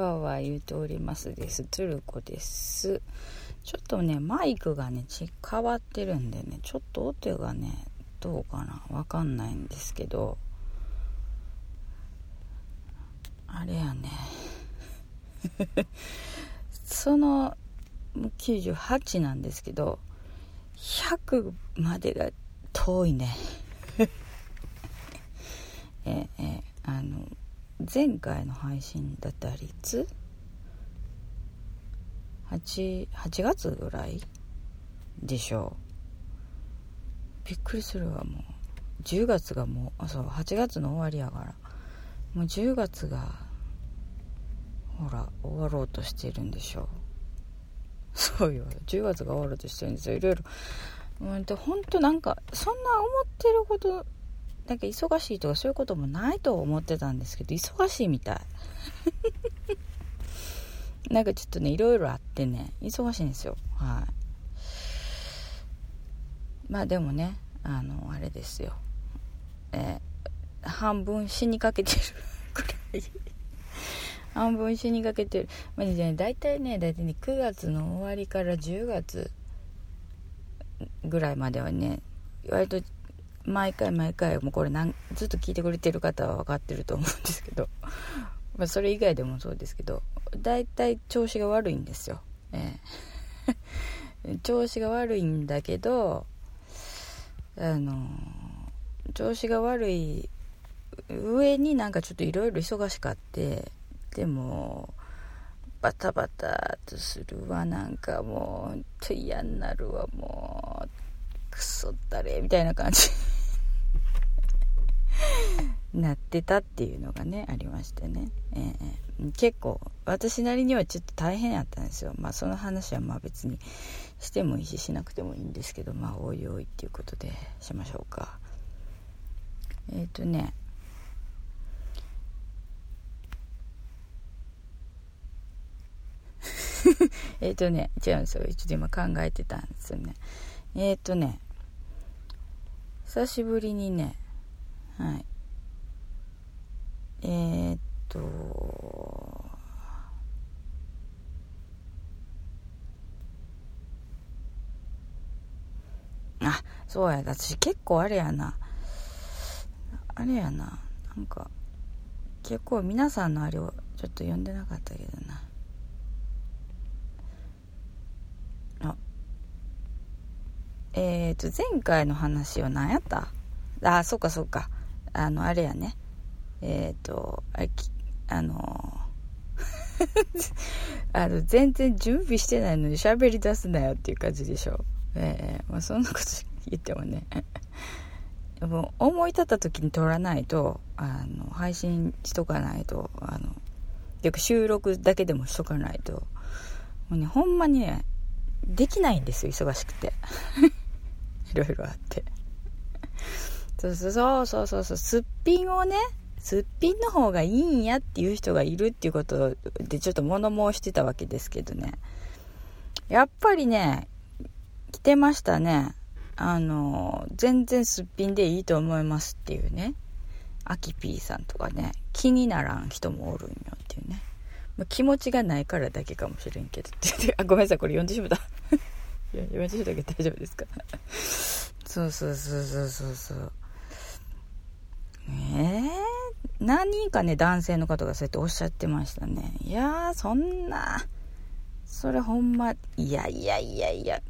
わわ言うておりますです。つるこです。ちょっとね、マイクがね、変わってるんでね、ちょっと音がね、どうかなわかんないんですけど、あれやね。その、98なんですけど、100までが遠いね。ええあの前回の配信だった率 8, 8月ぐらいでしょう。びっくりするわもう。10月がもうあそう8月の終わりやから。もう10月がほら終わろうとしてるんでしょう。そうよ。10月が終わろうとしてるんですよいろいろ。うんと本当なんかそんな思ってることなんか忙しいとかそういうこともないと思ってたんですけど忙しいみたい。なんかちょっとねいろいろあってね忙しいんですよ。はい。まあでもねあのあれですよ。えー、半分死にかけてるくらい。半分死にかけてる。まあね大体ね大体ね9月の終わりから10月ぐらいまではね割と毎回毎回もうこれなんずっと聞いてくれてる方は分かってると思うんですけど。まあそれ以外でもそうですけど大体調子が悪いんですよ、ええ、調子が悪いんだけどあの調子が悪い上になんかちょっといろいろ忙しかってでもバタバタとするわ。なんかもうちょ嫌になるわ。もうクソったれみたいな感じ。なってたっていうのがねありましてね、えー、結構私なりにはちょっと大変やったんですよ。まあその話はまあ別にしてもいいししなくてもいいんですけどまあおいおいっていうことでしましょうか。えっ、ー、とね。えっとね違うんですよ。ちょっと今考えてたんですよね。えっ、ー、とね。久しぶりにね。はい。えー、っとあそうや私結構あれやな。あれやな。なんか結構皆さんのあれをちょっと読んでなかったけどな。あ。えっ、と、前回の話は何やった？あ、そっかそっか。あの、あれやね。えっ、ー、と、ああの あの、全然準備してないのに喋り出すなよっていう感じでしょ。えー、まあ、そんなこと言ってもね。も思い立った時に撮らないと、あの、配信しとかないと、あの、よく収録だけでもしとかないと、もうね、ほんまにね、できないんですよ、忙しくて。いろいろあって。そうそうそうそうそう、すっぴんをね、すっぴんの方がいいんやっていう人がいるっていうことでちょっと物申してたわけですけどね。やっぱりね、来てましたね。あの、全然すっぴんでいいと思いますっていうね。アキピーさんとかね、気にならん人もおるんよっていうね。まあ、気持ちがないからだけかもしれんけどって あ、ごめんなさい、これ読んでしまった。いや、読み中だけ大丈夫ですか？そうそうそうそうそうそう。えー、何人かね、男性の方がそうやっておっしゃってましたね。いやー、そんな、それほんま、いやいやいやいや、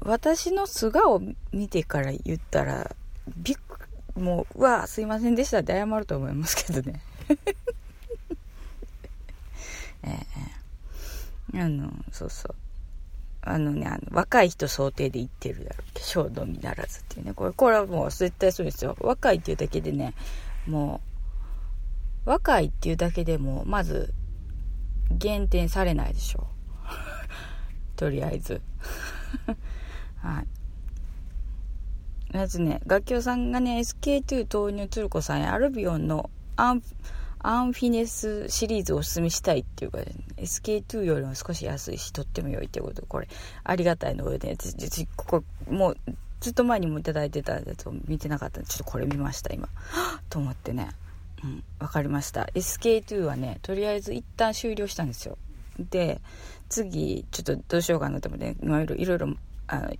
私の素顔見てから言ったら、びっくもう、うわ、すいませんでしたって謝ると思いますけどね。ええー、あの、そうそう。あのね、あの、若い人想定で言ってるだろう。衝動みならずっていうね。これ、これはもう絶対そうですよ。若いっていうだけでね、もう、若いっていうだけでも、まず、減点されないでしょう。とりあえず。はい。まずね、楽器さんがね、SK2 投入鶴子さんやアルビオンのアン、アンフィネスシリーズをおすすめしたいっていうか、ね、SK2 よりも少し安いし、とっても良いってこと、これ、ありがたいので、ね、ここ、もう、ずっと前にもいただいてたやつを見てなかったんで、ちょっとこれ見ました、今。と思ってね。うんわかりました。SK2 はねとりあえず一旦終了したんですよ。で次ちょっとどうしようかなと思っていろいろいろあの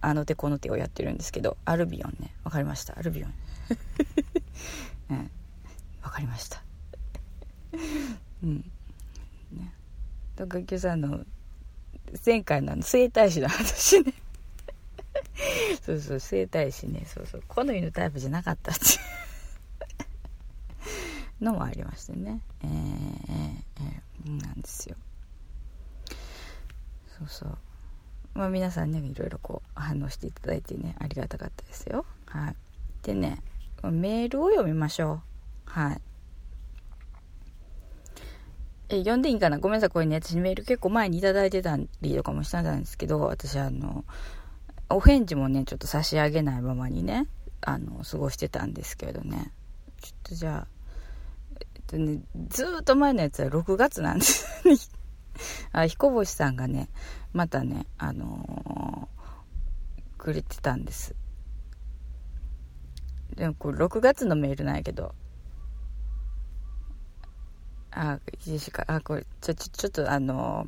あの手この手をやってるんですけどアルビオンねわかりました。アルビオン。うん。わかりました。うん。ね。とか今日さんの前回のあの整体師の話ね。そうそう整体師ね。そうそう。好みのタイプじゃなかったってのもありましてね。えー、えー、え、なんですよ。そうそう。まあ皆さんねいろいろこう反応していただいてねありがたかったですよ。はい。でねメールを読みましょう。はい。え読んでいいかな？ごめんなさいこれね私メール結構前に頂いてたりとかもしたんですけど私あのお返事もねちょっと差し上げないままにねあの過ごしてたんですけどね。ちょっとじゃあ、えっとね、ずっと前のやつは6月なんです。あ彦星さんがねまたねあのー、くれてたんです。でもこれ6月のメールなんやけど。あいいしか？あこれちょちょちょっとあの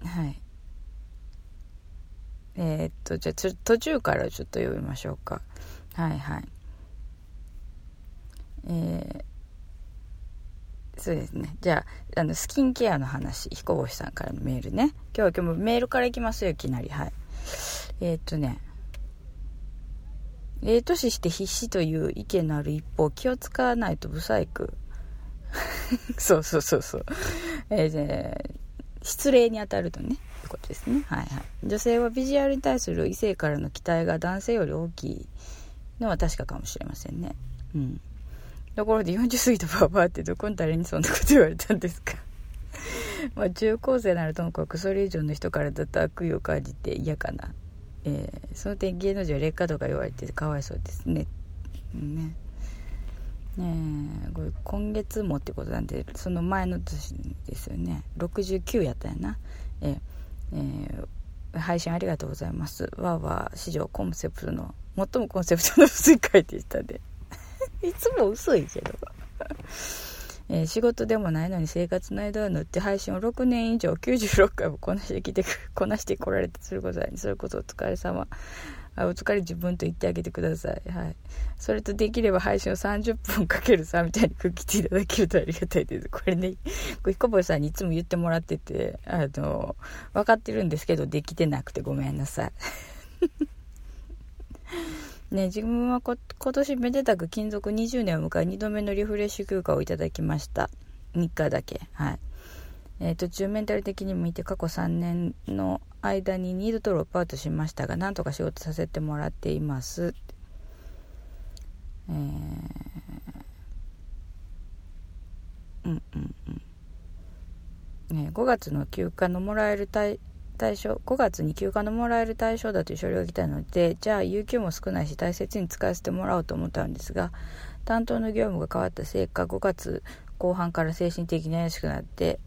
ー、はい。えー、っとじゃあ途中からちょっと読みましょうか。はいはい。えー、そうですねじゃああのスキンケアの話彦星さんからのメールね今日は今日もメールからいきますよいきなりはいえー、っとねええ年して必死という意見のある一方気を使わないと不細工 そうそうそうそう。えー、失礼に当たるとね、いうことですね。はいはい。女性はビジュアルに対する異性からの期待が男性より大きいのは確かかもしれませんね。うん。ところで40過ぎたババアってどこの誰にそんなこと言われたんですか？まあ中高生ならともかくそれ以上の人からだと悪意を感じて嫌かな。えー、その点芸能人は劣化とか言われてかわいそうですね。ね。ねこれ今月もってことなんでその前の年ですよね69やったやなええー、配信ありがとうございますわーわー史上コンセプトの最もコンセプトの薄い回でしたでいつも薄いけど えー、仕事でもないのに生活の間を縫って配信を6年以上96回もこなしてきて こなしてこられてすることにそれこそお疲れ様あお疲れ自分と言ってあげてください。はい。それとできれば配信を30分かける3みたいに区切っていただけるとありがたいです。これね、これ彦星さんにいつも言ってもらってて、あの、分かってるんですけど、できてなくてごめんなさい。ね、自分は今年めでたく勤続20年を迎え2度目のリフレッシュ休暇をいただきました。3日だけ。はい。えー、途中メンタル的にもいて過去3年の間に2度とロップアウトしましたがなんとか仕事させてもらっています。えー、うんうんうん。ね、5月の休暇のもらえる対対象5月に休暇のもらえる対象だという書類が来たのでじゃあ有給も少ないし大切に使わせてもらおうと思ったんですが担当の業務が変わったせいか5月後半から精神的に怪しくなって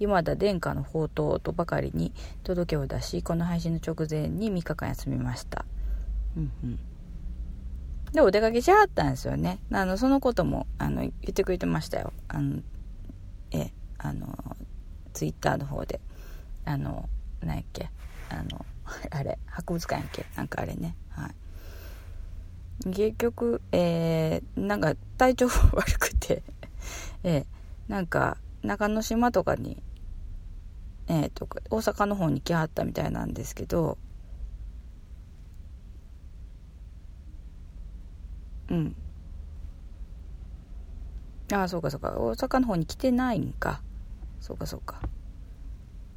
今田殿下の宝刀とばかりに届けを出しこの配信の直前に3日間休みました。うんうん。でお出かけしはったんですよね。あのそのこともあの言ってくれてましたよ。あのえあのツイッターの方で。あの何やっけ？あの あれ博物館やっけ？なんかあれね。はい。結局えー、なんか体調悪くて えー、なんか中之島とかにえーとか、大阪の方に来はったみたいなんですけどうん。ああそうかそうか。大阪の方に来てないんか。そうかそうか。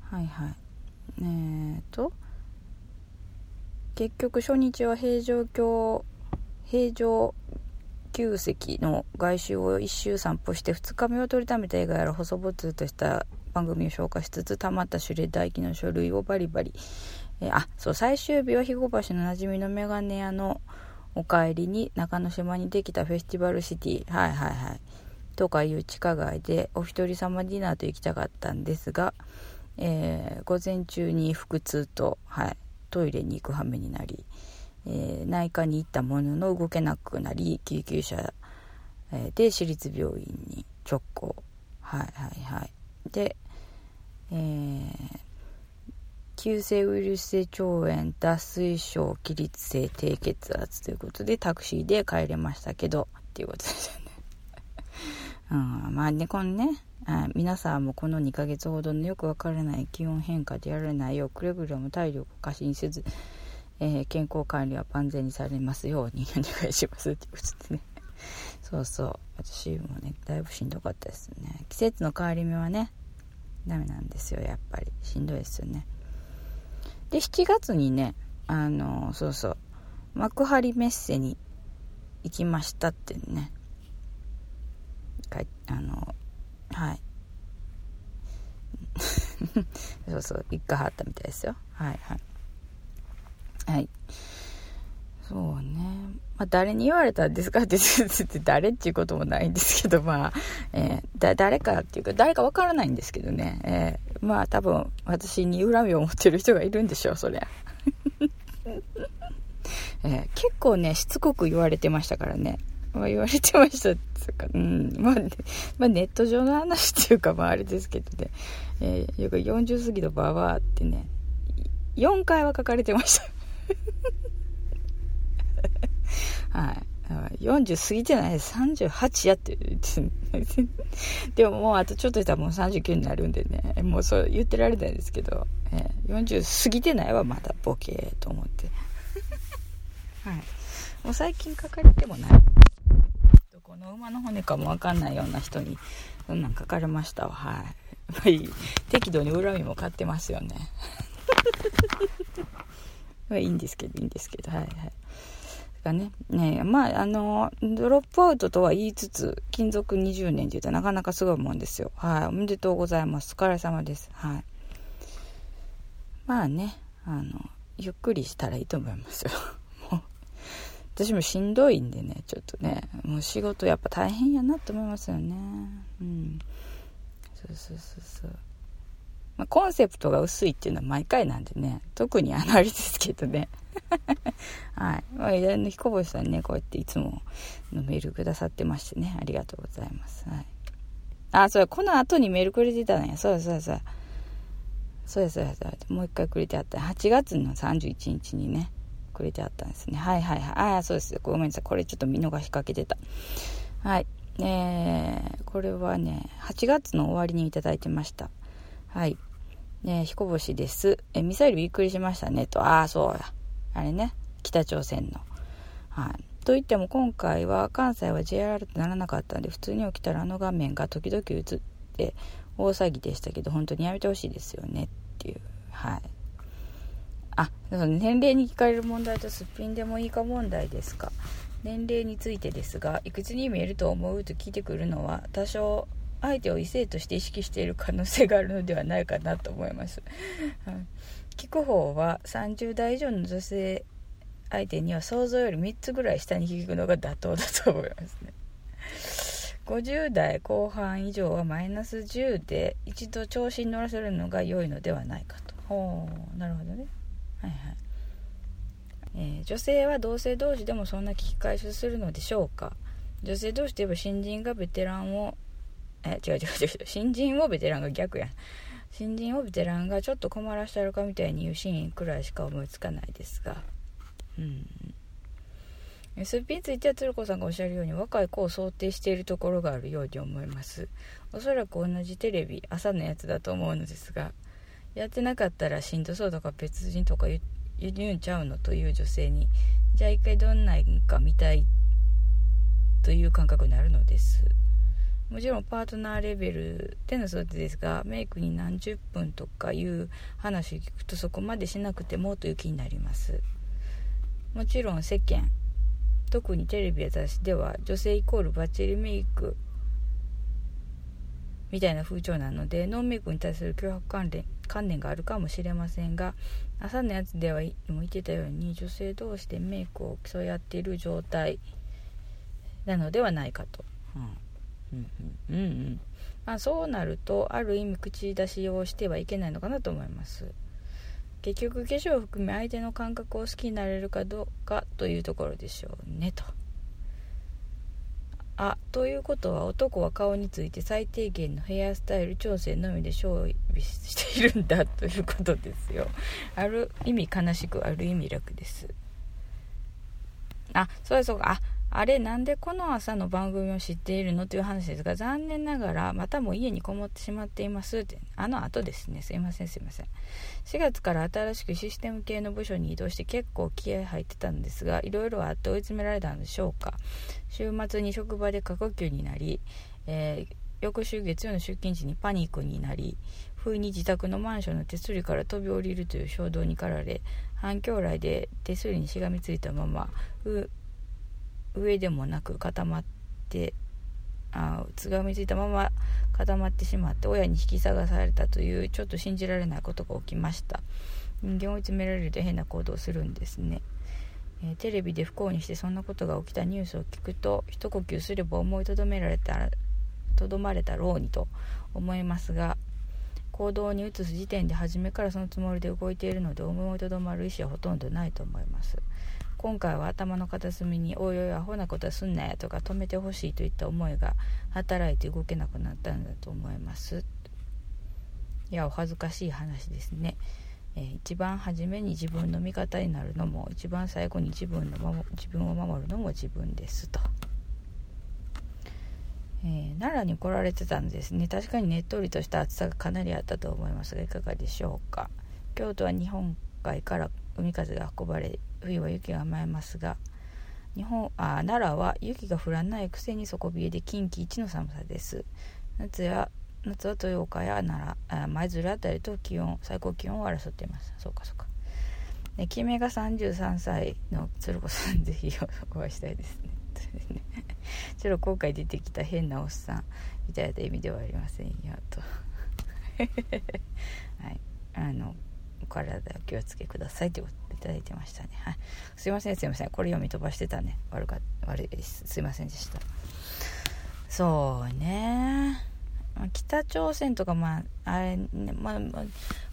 はいはい。えーと結局初日は平城京平城旧跡の外周を一周散歩して2日目は取りためた映画やら細々とした番組を消化しつつたまったシュレッダー機の書類をバリバリ、えー、あそう最終日は肥後橋のなじみのメガネ屋のお帰りに中之島にできたフェスティバルシティはいはいはい。とかいう地下街でお一人様ディナーと行きたかったんですが、えー、午前中に腹痛と、はい、トイレに行く羽目になり、えー、内科に行ったものの動けなくなり救急車、で私立病院に直行。はいはいはい。でえー、急性ウイルス性腸炎脱水症起立性低血圧ということでタクシーで帰れましたけどっていうことですよね。うん、まあねこのねあ皆さんもこの2ヶ月ほどのよくわからない気温変化でやられないようくれぐれも体力を過信せず、えー、健康管理は万全にされますようにお願いしますっていうことでね。そうそう。私もねだいぶしんどかったですね。季節の変わり目はねダメなんですよやっぱり。しんどいですよね。で7月にねあのそうそう。幕張メッセに行きましたってね。あのはい そうそう一回はったみたいですよはいはいはいそうね。まあ、誰に言われたんですかって 言って誰っていうこともないんですけど、まあ、えー、だ、誰かっていうか、誰かわからないんですけどね。えー、まあ、多分、私に恨みを持ってる人がいるんでしょう、そりゃ。えー、結構ね、しつこく言われてましたからね。まあ、言われてましたつか、うん。まあ、まあ、ネット上の話っていうか、まあ、あれですけどね。えー、よく40過ぎのババアってね、4回は書かれてました。はい。40過ぎてない。38やってる。でももうあとちょっとしたらもう39になるんでね、もうそう言ってられないですけど、えー、40過ぎてないはまだボケと思って。はい。もう最近書かれてもない。この馬の骨かもわかんないような人に、そんなん書かれましたわ。はい。やっぱり適度に恨みも買ってますよね。まいいんですけど、いいんですけど、はいはい。がね、ねまあ、あの、ドロップアウトとは言いつつ、勤続20年って言ったらなかなかすごいもんですよ。はい。おめでとうございます。お疲れ様です。はい。まあね、あの、ゆっくりしたらいいと思いますよ。私もしんどいんでね、ちょっとね、もう仕事やっぱ大変やなと思いますよね。うん。そうそうそうそう。まあ、コンセプトが薄いっていうのは毎回なんでね、特にあのあれですけどね。はい。まあ、の彦星さんね、こうやっていつものメールくださってましてね、ありがとうございます。はい。あ、そうこの後にメールくれてたんや。そう、そう、そう。そうや、そうや、そうや。もう一回くれてあった。8月の31日にね、くれてあったんですね。はいはいはい。ああ、そうです。ごめんなさい。これちょっと見逃しかけてた。はい。えー、これはね、8月の終わりにいただいてました。はい。ね彦星です。え、ミサイルびっくりしましたね。と、ああ、そうや。あれね、北朝鮮の。はい。といっても今回は関西は JR とならなかったんで、普通に起きたらあの画面が時々映って大騒ぎでしたけど、本当にやめてほしいですよねっていう。はい。あ、年齢に聞かれる問題とすっぴんでもいいか問題ですか。年齢についてですが、いくつに見えると思うと聞いてくるのは、多少相手を異性として意識している可能性があるのではないかなと思います。聞く方は30代以上の女性相手には想像より3つぐらい下に聞くのが妥当だと思いますね。50代後半以上はマイナス10で一度調子に乗らせるのが良いのではないかと。ほう、なるほどね。はいはい。えー、女性は同性同士でもそんな聞き返しするのでしょうか？女性同士といえば新人がベテランをえ、違う違う違う。新人をベテランが逆や。新人をベテランがちょっと困らしてるかみたいに言うシーンくらいしか思いつかないですが。うん。SP については鶴子さんがおっしゃるように若い子を想定しているところがあるように思いますおそらく同じテレビ朝のやつだと思うのですがやってなかったらしんどそうとか別人とか言うんちゃうのという女性にじゃあ一回どんなんか見たいという感覚になるのです。もちろんパートナーレベルでの育てですがメイクに何十分とかいう話を聞くとそこまでしなくてもという気になります。もちろん世間特にテレビや雑誌では女性イコールバッチリメイクみたいな風潮なのでノンメイクに対する脅迫関連観念があるかもしれませんが朝のやつではも言ってたように女性同士でメイクを競い合っている状態なのではないかと。うん。うんうんうんうん。まあ、そうなるとある意味口出しをしてはいけないのかなと思います。結局化粧を含め相手の感覚を好きになれるかどうかというところでしょうねとあということは男は顔について最低限のヘアスタイル調整のみで勝負しているんだということですよ。ある意味悲しくある意味楽です。あそうだそうかああれなんでこの朝の番組を知っているのという話ですが残念ながらまたも家にこもってしまっています。ってあの後ですね。すいませんすいません。4月から新しくシステム系の部署に移動して結構気合入ってたんですがいろいろあって追い詰められたんでしょうか。週末に職場で過呼吸になり、えー、翌週月曜の出勤時にパニックになり不意に自宅のマンションの手すりから飛び降りるという衝動に駆られ反響来で手すりにしがみついたまま上でもなく固まってあつがみついたまま固まってしまって親に引き下がされたというちょっと信じられないことが起きました。人間を追い詰められると変な行動をするんですね、えー、テレビで不幸にしてそんなことが起きたニュースを聞くと一呼吸すれば思いとどめられたとどまれたろうにと思いますが行動に移す時点で初めからそのつもりで動いているので思いとどまる意思はほとんどないと思います。今回は頭の片隅に「おいおいアホなことはすんなや」とか止めてほしいといった思いが働いて動けなくなったんだと思います。いやお恥ずかしい話ですね、えー、一番初めに自分の味方になるのも一番最後に自分の自分を守るのも自分ですと、えー、奈良に来られてたんですね。確かにねっとりとした暑さがかなりあったと思いますがいかがでしょうか。京都は日本海から海風が運ばれ冬は雪が舞いますが日本あ奈良は雪が降らないくせに底冷えで近畿一の寒さです。夏や夏は豊岡や奈良舞鶴あたりと気温最高気温を争っています。そうかそうか。で決めが33歳の鶴子さんぜひお会いしたいですね。ちょっと今回出てきた変なおっさんみたいな意味ではありませんよと。はい。あのお体お気をつけくださいということ。ただいてましたね。はい。すいません、すいません。これ読み飛ばしてたね。悪か悪いです。すいませんでした。そうね。北朝鮮とか、まあ、あれ、ね、まあ、も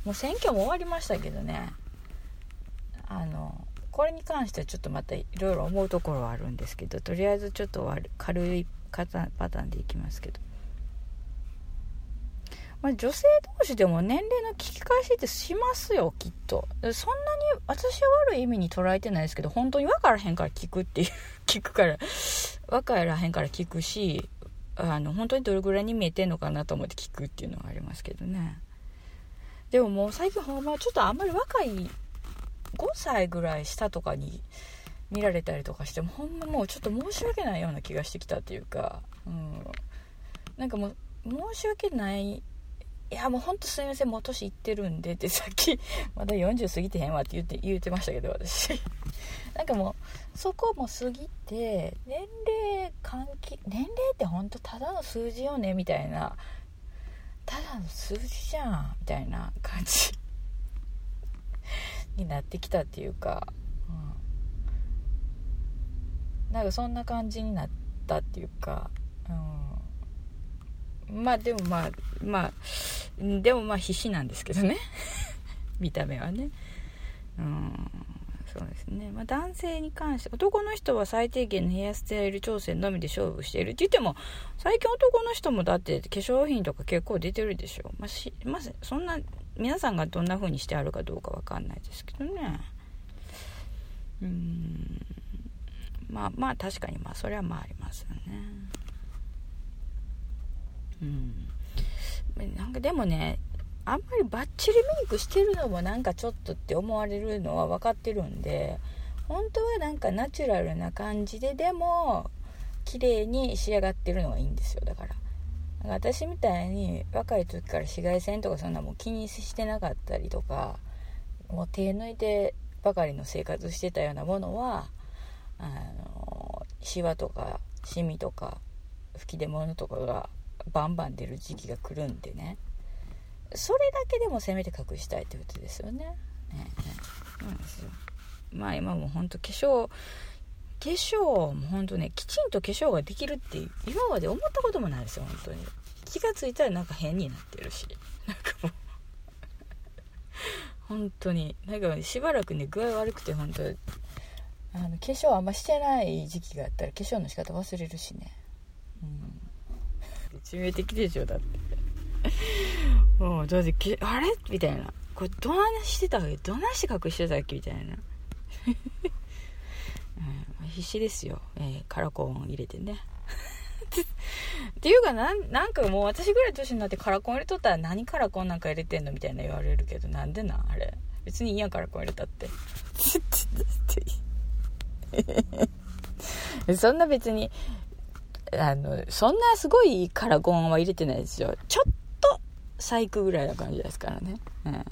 う選挙も終わりましたけどね。あの、これに関してはちょっとまたいろいろ思うところはあるんですけど、とりあえずちょっと軽いパターンでいきますけど。まあ、女性同士でも年齢の聞き返しってしますよきっと。そんなに私は悪い意味に捉えてないですけど本当に分からへんから聞くっていう 聞くから分からへんから聞くしあの本当にどれぐらいに見えてんのかなと思って聞くっていうのがありますけどね。でももう最近ほんまちょっとあんまり若い5歳ぐらい下とかに見られたりとかしてもほんまもうちょっと申し訳ないような気がしてきたっていうかうん。なんかもう申し訳ないいやもうほんとすいません。もう年いってるんでってさっき まだ40過ぎてへんわって言って言うてましたけど私。なんかもうそこも過ぎて年齢関係年齢ってほんとただの数字よねみたいな。ただの数字じゃんみたいな感じ。になってきたっていうか、うん、なんかそんな感じになったっていうかうん。まあでもまあまあでもまあ必死なんですけどね。見た目はね。うんそうですね、まあ、男性に関して男の人は最低限のヘアスタイル挑戦のみで勝負しているって言っても最近男の人もだって化粧品とか結構出てるでしょ。まあし、まあ、そんな皆さんがどんな風にしてあるかどうかわかんないですけどね。うん。まあまあ確かにまあそれはまあありますよね。うん。なんかでもねあんまりバッチリメイクしてるのもなんかちょっとって思われるのは分かってるんで本当はなんかナチュラルな感じででも綺麗に仕上がってるのがいいんですよ。だから私みたいに若い時から紫外線とかそんなもう気にしてなかったりとかもう手抜いてばかりの生活してたようなものはあのシワとかシミとか吹き出物とかがバンバン出る時期が来るんでね。それだけでもせめて隠したいってことですよね。ねね。そうんですよ。まあ今も本当化粧化粧も本当ねきちんと化粧ができるって今まで思ったこともないですよ本当に。気が付いたらなんか変になってるし。なんかもう。本当に。なんかしばらくね具合悪くて本当。あの化粧あんましてない時期があったら化粧の仕方忘れるしね。うん。致命的でしょだって。もうだってあれ？みたいな。これどないしてたっけ？どないして隠してたっけ？みたいな、うん、必死ですよ、えー、カラコン入れてね。っていうかなんなんかもう私ぐらい年になってカラコン入れとったら何カラコンなんか入れてんの？みたいな言われるけどなんでなあれ。別にいいやカラコン入れたって。そんな別にあのそんなすごいカラコンは入れてないですよ。ちょっと細工ぐらいな感じですからね、うん、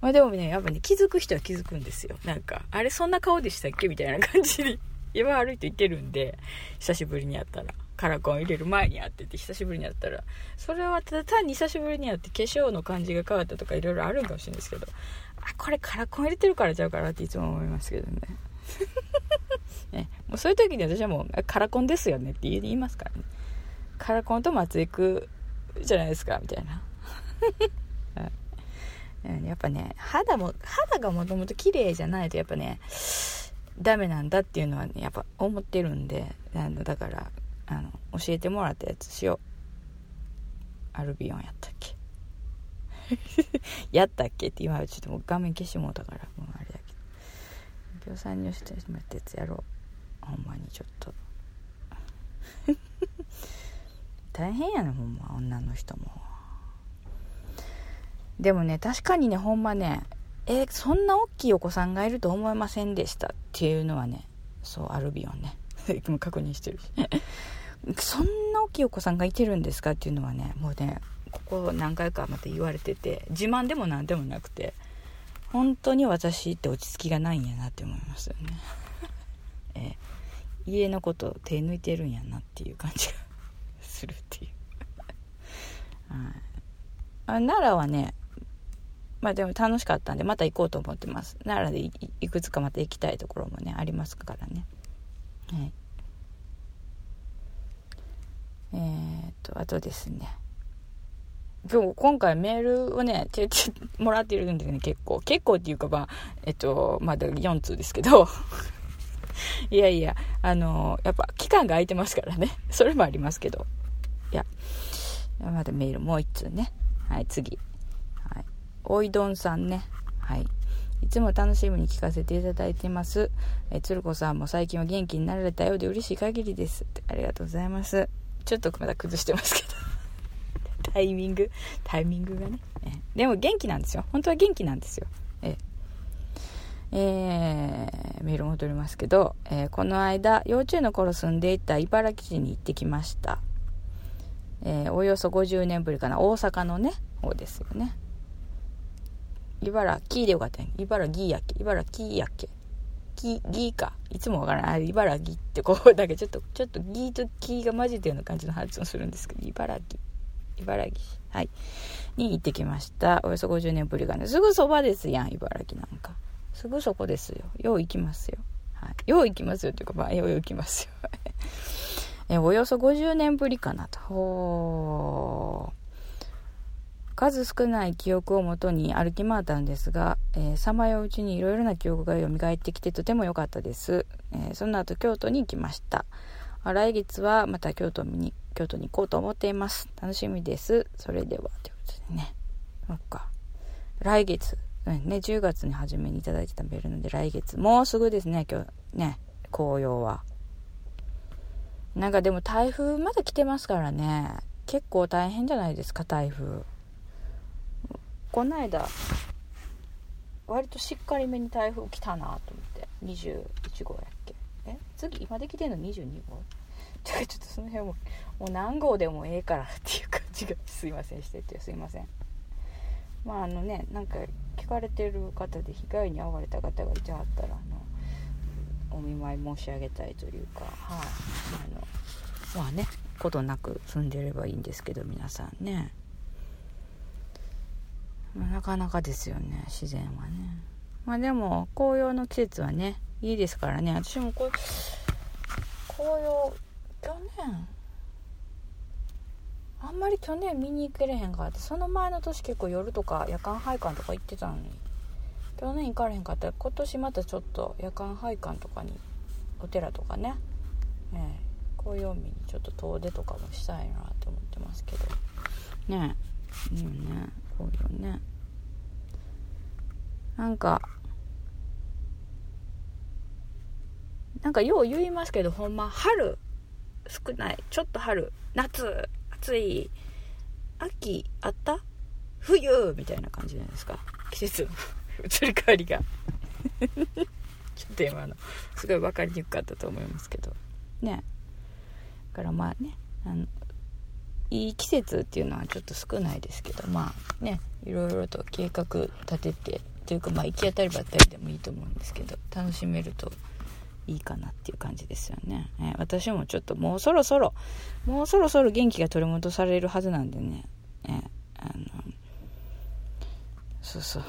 まあでもねやっぱね気づく人は気づくんですよ。なんかあれそんな顔でしたっけみたいな感じに。今歩いて行けるんで久しぶりに会ったら。カラコン入れる前に会ってて久しぶりに会ったら。それはただ単に久しぶりに会って化粧の感じが変わったとかいろいろあるんかもしれないですけどあこれカラコン入れてるからちゃうからっていつも思いますけどね。ね。もうそういう時に私はもうカラコンですよねって言いますからね。カラコンと松江区じゃないですかみたいな。やっぱね肌も肌がもともと綺麗じゃないとやっぱねダメなんだっていうのはねやっぱ思ってるんであのだからあの教えてもらったやつしよう。アルビオンやったっけ？やったっけ？って今はちょっともう画面消してもうたからもうあれ。だけど業産にしてもったやつやろう。ほんまにちょっと。大変やねほんま女の人も。でもね確かにねほんまねえー、そんな大きいお子さんがいると思いませんでしたっていうのはねそうアルビオンね も確認してるし。そんな大きいお子さんがいてるんですかっていうのはねもうねここ何回かまた言われてて自慢でも何でもなくて。本当に私って落ち着きがないんやなって思いますよね。えー、家のこと手抜いてるんやなっていう感じがするっていう。はい。あ奈良はねまあでも楽しかったんでまた行こうと思ってます。奈良でいくつかまた行きたいところもねありますからね。はい。えー、っとあとですね今日今回メールをねててもらってるんでね結構結構っていうかまあえっとまだ4通ですけど いやいやあのやっぱ期間が空いてますからねそれもありますけどいやまだメールもう1通ねはい次はいおいどんさんね。はい。いつも楽しみに聞かせていただいてます。え、つるこさんも最近は元気になられたようで嬉しい限りです。ありがとうございます。ちょっとまだ崩してますけど。タイミング、タイミングがね。えでも元気なんですよ。本当は元気なんですよ。ええー、メール戻りますけど、えー、この間、幼稚園の頃住んでいた茨城市に行ってきました。えー、およそ50年ぶりかな、大阪のね、方ですよね。茨城でよかったね。茨城やっけ茨城やっけギギか。いつもわからない。茨城ってこう、だけちょっと、ちょっとギーとキーが混じったような感じの発音するんですけど、茨城。茨城はい。に行ってきました。およそ50年ぶりがね、すぐそばですやん、茨城なんか。すぐそこですよ。よう行きますよ。はい。よう行きますよっていうか、まあ、よう行きますよ。え、およそ50年ぶりかなと。ほー。数少ない記憶をもとに歩き回ったんですがさまよううちにいろいろな記憶が蘇ってきてとても良かったです、えー、その後京都に行きましたま来月はまた京都に京都に行こうと思っています。楽しみです。それではということでね。そっか。来月うんね10月に初めにいただいてたメールなんで来月もうすぐですね今日ね紅葉は。なんかでも台風まだ来てますからね。結構大変じゃないですか台風。この間割としっかりめに台風来たなと思って。21号や次今できてんの22号？ちょっとその辺ももう何号でもええからっていう感じがすいませんしててすいません。まああのねなんか聞かれてる方で被害に遭われた方がいてはったらあのお見舞い申し上げたいというかはい、あのまあねことなく住んでればいいんですけど皆さんね。なかなかですよね自然はね。まあでも紅葉の季節はねいいですからね。私もこ紅葉去年あんまり去年見に行けれへんかってその前の年結構夜とか夜間拝観とか行ってたのに。去年行かれへんかった。ら今年またちょっと夜間拝観とかにお寺とかね、えー、紅葉見にちょっと遠出とかもしたいなと思ってますけど。ねえいいよね紅葉ね。なんかなんかよう言いますけどほんま春少ない。ちょっと春夏暑い秋あった？冬みたいな感じじゃないですか。季節。の 移り変わりが。ちょっと今のすごい分かりにくかったと思いますけど。ね。だからまあねあのいい季節っていうのはちょっと少ないですけどまあねいろいろと計画立ててというかまあ行き当たりばったりでもいいと思うんですけど楽しめるといいかなっていう感じですよね、えー、私もちょっともうそろそろもうそろそろ元気が取り戻されるはずなんでね、えー、あのそうそう。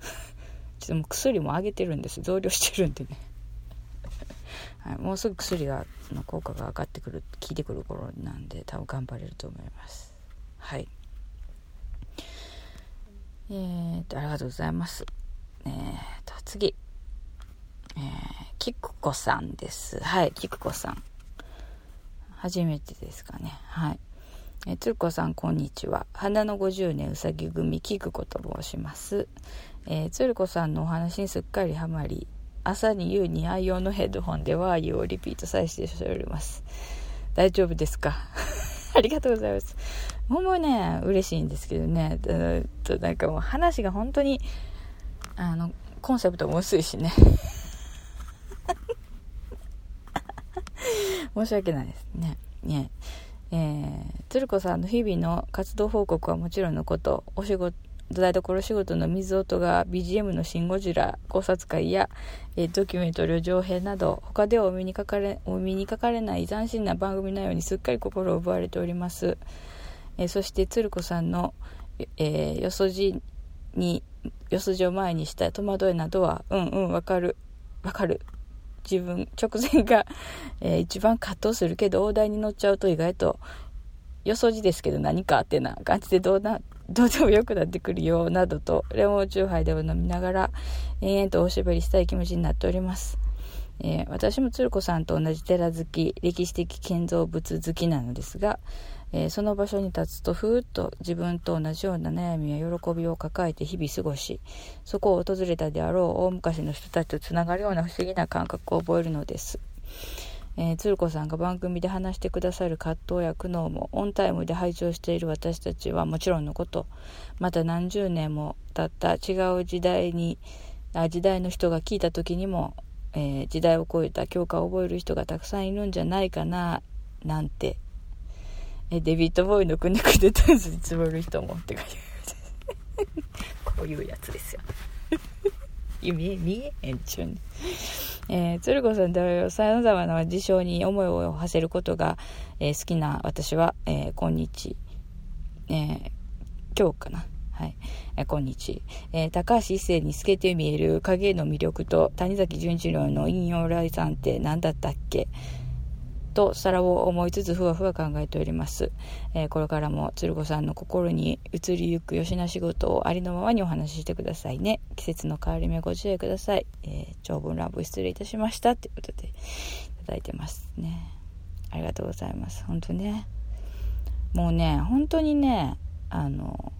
ちょっともう薬もあげてるんです。増量してるんでね。はい、もうすぐ薬がの効果が上がってくる効いてくる頃なんで多分頑張れると思います。はい。えーとありがとうございます。えーと次。えー、キクコさんです。はいキクコさん。初めてですかね。はい。えつるこさんこんにちは。花の50年うさぎ組キクコと申します。えー、つるこさんのお話にすっかりハマり朝に夕に愛用のヘッドホンでワーユーをリピート再生しております。大丈夫ですか？ありがとうございます。もうね、嬉しいんですけどね、となんかもう話が本当に、あの、コンセプトも薄いしね。申し訳ないですね。ね。えー、鶴子さんの日々の活動報告はもちろんのこと、お仕事、台所仕事の水音が BGM の「シン・ゴジラ」考察会や、えー、ドキュメント旅情編など他ではお目にかかれお目にかかれない斬新な番組のようにすっかり心を奪われております、えー、そして鶴子さんの、えー、よそじによそじを前にした戸惑いなどはうんうんわかるわかる。自分直前が、えー、一番葛藤するけど大台に乗っちゃうと意外とよそじですけど何かってな感じでどうなどうでもよくなってくるよなどとレモンチューハイでを飲みながら延々とおしゃべりしたい気持ちになっております。えー、私も鶴子さんと同じ寺好き歴史的建造物好きなのですが、えー、その場所に立つとふーっと自分と同じような悩みや喜びを抱えて日々過ごしそこを訪れたであろう大昔の人たちとつながるような不思議な感覚を覚えるのです。えー、鶴子さんが番組で話してくださる葛藤や苦悩もオンタイムで拝聴している私たちはもちろんのこと。また何十年も経った違う時代にあ時代の人が聞いた時にも、えー、時代を超えた教科を覚える人がたくさんいるんじゃないかななんて、えー、デビッド・ボーイのくねくねタンスにつぼる人もって こういうやつですよ。見え見えへんちゅうねえー、鶴子さん同様、様々な事象に思いを馳せることが、えー、好きな私は、えー、今日、えー、今日かな？はい。えー、今日、えー、高橋一生に透けて見える影の魅力と谷崎潤一郎の引用来さんって何だったっけ？と皿を思いつつふわふわ考えております、えー、これからも鶴子さんの心に移りゆく吉な仕事をありのままにお話ししてくださいね。季節の変わり目ご自愛ください、えー、長文乱文失礼いたしましたということで いただいてますね。ありがとうございます。本当ね。もうね本当にねあの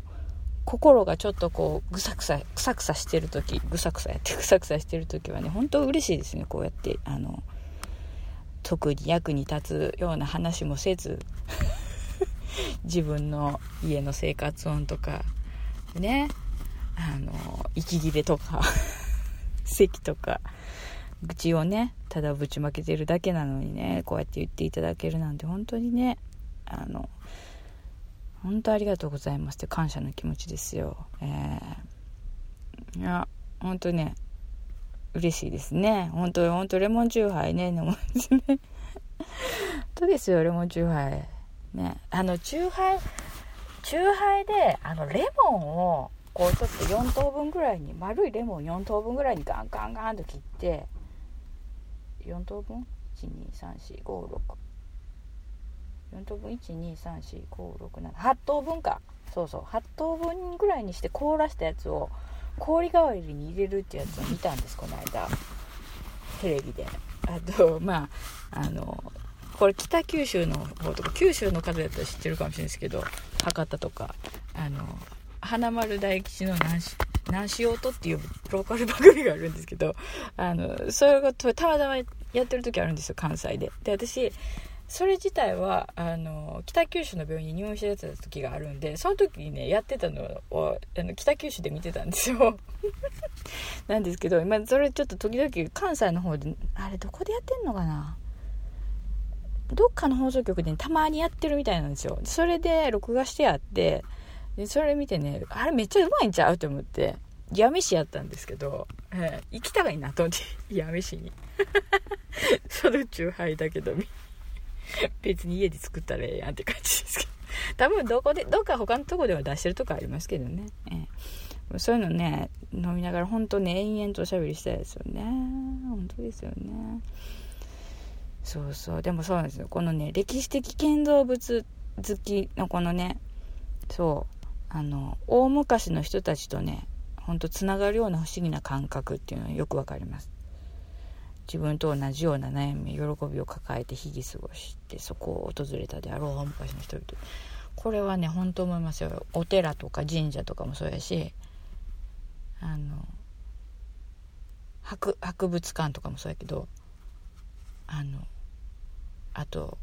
心がちょっとこうぐさぐさぐさぐさしてる時ぐさぐさやってぐさぐさしてる時はね本当嬉しいですね。こうやってあの特に役に立つような話もせず 自分の家の生活音とかねあの息切れとか 咳とか愚痴をねただぶちまけてるだけなのにねこうやって言っていただけるなんて本当にねあの本当ありがとうございますって感謝の気持ちですよ。えー、いや本当ね嬉しいですね。本当本当レモンチューハイね、飲むんですね。本当ですよ、レモンチューハイ。ね。あの、チューハイ、チューハイで、あの、レモンを、こう、ちょっと4等分ぐらいに、丸いレモン4等分ぐらいにガンガンガンと切って、4等分 ?1、2、3、4、5、6。4等分？1 2 3 4 5 6 7 8等分かそうそう8等分ぐらいにして凍らしたやつを氷代わりに入れるってやつを見たんですこの間。テレビで。あとまああのこれ北九州の方とか九州の方だったら知ってるかもしれないですけど博多とか。あの花丸大吉の何し何しようとっていうローカル番組があるんですけどあのそれがたまたまやってる時あるんですよ関西で。で私それ自体はあの北九州の病院に入院してた時があるんでその時にねやってたのをあの北九州で見てたんですよ。なんですけど今それちょっと時々関西の方であれどこでやってんのかな？どっかの放送局で、たまにやってるみたいなんですよ。それで録画してあってでそれ見てねあれめっちゃうまいんちゃうと思って八女市やったんですけど、えー、行きたがいなと思って八女市に。そのチューハイだけど 別に家で作ったらええやんって感じですけど。多分どこで、どっか他のとこでは出してるとこありますけどね。えー、そういうのね、飲みながら本当ね、延々とおしゃべりしたいですよね。本当ですよね。そうそう。でもそうなんですよ。このね、歴史的建造物好きのこのね、そう、あの、大昔の人たちとね、ほんとつながるような不思議な感覚っていうのはよくわかります。自分と同じような悩み喜びを抱えて日々過ごしてそこを訪れたであろう昔の人々。これはね本当思いますよ。お寺とか神社とかもそうやしあの博博物館とかもそうやけどあのあと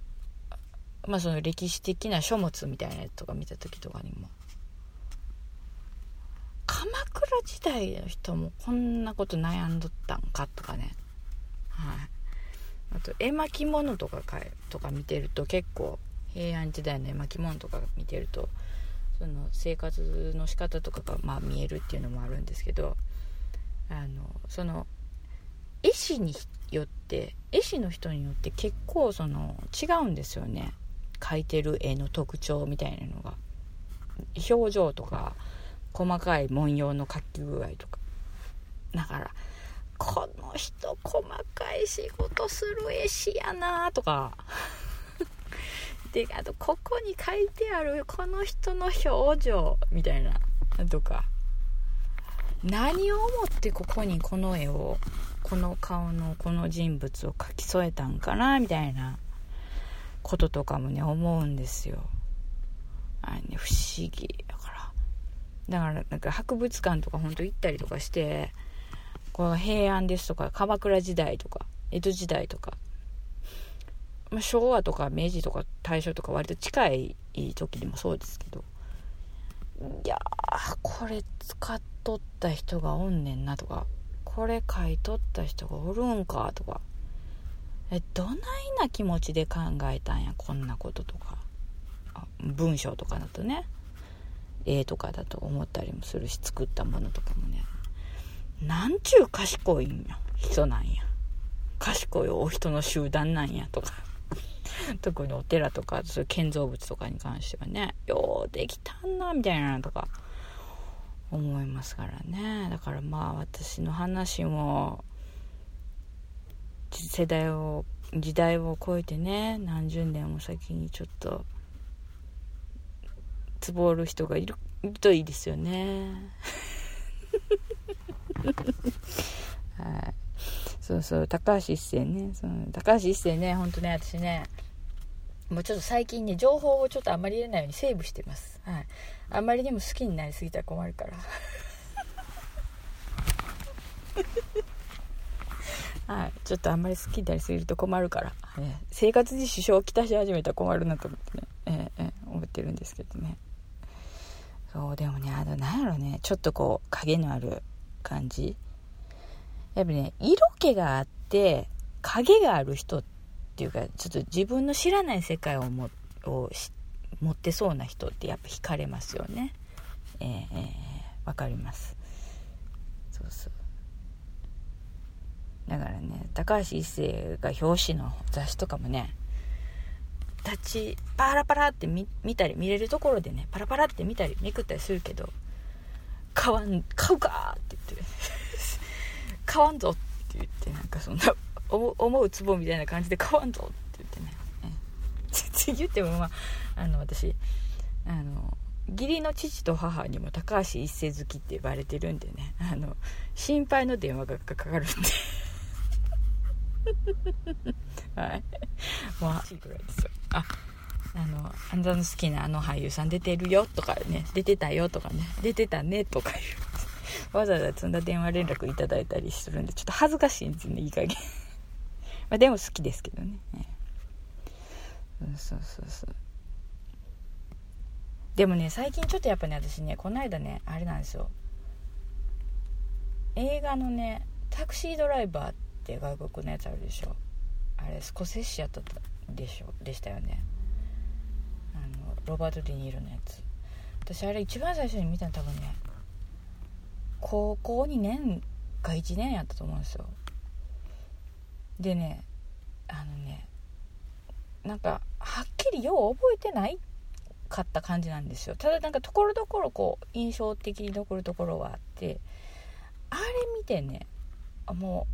まあその歴史的な書物みたいなやつとか見た時とかにも鎌倉時代の人もこんなこと悩んどったんかとかね。はい。あと絵巻物とかかとか見てると結構平安時代の絵巻物とか見てるとその生活の仕方とかがまあ見えるっていうのもあるんですけどあのその絵師によって絵師の人によって結構その違うんですよね。描いてる絵の特徴みたいなのが。表情とか細かい文様の描き具合とか。だからこの人細かい仕事する絵師やなとか。であとここに書いてあるこの人の表情みたいなとか。何を思ってここにこの絵をこの顔のこの人物を描き添えたんかなみたいな。こととかもね思うんですよ。あれね不思議。だからだからなんか博物館とかほんと行ったりとかしてこの平安ですとか鎌倉時代とか江戸時代とか、まあ、昭和とか明治とか大正とか割と近い時でもそうですけど。いやーこれ使っとった人がおんねんなとか。これ買い取った人がおるんかとか。えどないな気持ちで考えたんやこんなこととか。文章とかだとね。絵とかだと思ったりもするし作ったものとかもね。なんちゅう賢いんや、人なんや。賢いお人の集団なんや、とか。特にお寺とか、そういう建造物とかに関してはね、ようできたんな、みたいなとか、思いますからね。だからまあ、私の話も、世代を、時代を超えてね、何十年も先にちょっと、つぼる人がいるといいですよね。はい。そうそう、高橋一生ね。その高橋一生ね、ほんとね、私ね、もうちょっと最近ね、情報をちょっとあんまり入れないようにセーブしてます。はい。あんまりにも好きになりすぎたら困るから。はい。ちょっとあんまり好きになりすぎると困るから、はい、生活に支障をきたし始めたら困るなと思ってね、えー、えー、思ってるんですけどね。そう、でもね、あの、なんやろね、ちょっとこう、影のある感じ。やっぱね色気があって影がある人っていうかちょっと自分の知らない世界をもを持ってそうな人ってやっぱ惹かれますよね。え、えー、わかります。そうそう。だからね高橋一生が表紙の雑誌とかもね立ちパラパラって見たり見れるところでねパラパラって見たりめくったりするけど買わん買うかって言って。買わんぞって言ってなんかそんな 思うツボみたいな感じで買わんぞって言ってね。全 然言ってもまああの私あの義理の父と母にも高橋一生好きって呼ばれてるんでね。あの心配の電話がかかるんで。はい。もういいぐらいですよああのあんたの好きなあの俳優さん出てるよとかね出てたよとかね出てたねとかいうわざわざ積んだ電話連絡いただいたりするんでちょっと恥ずかしいんですよねいい加減。まあでも好きですけどね、うん、そうそうそう。でもね最近ちょっとやっぱね私ねこの間ねあれなんですよ。映画のねタクシードライバーって外国のやつあるでしょ。あれスコセッシやったでしょでしたよね。ロバート・デ・ニーロのやつ。私あれ一番最初に見たの多分ね高校2年か1年やったと思うんですよ。でねあのねなんかはっきりよう覚えてないかった感じなんですよ。ただなんかところどころこう印象的に残るところはあってあれ見てねも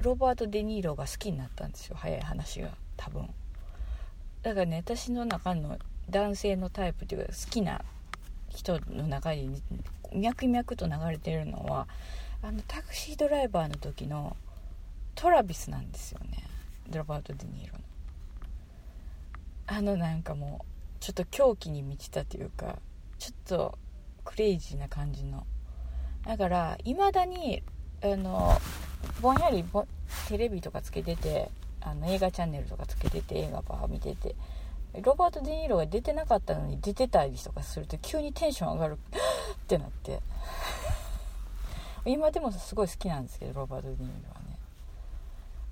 うロバート・デ・ニーロが好きになったんですよ。早い話が多分。だからね私の中の男性のタイプっていうか好きな人の中に脈々と流れてるのはあのタクシードライバーの時のトラビスなんですよね。ロバート・デ・ニーロの。あのなんかもうちょっと狂気に満ちたというかちょっとクレイジーな感じの。だからいまだにあのぼんやりテレビとかつけててあの映画チャンネルとかつけてて映画ばーっと見ててロバート・デ・ニーロが出てなかったのに出てたりとかすると急にテンション上がる ってなって。今でもすごい好きなんですけどロバート・デ・ニーロはね。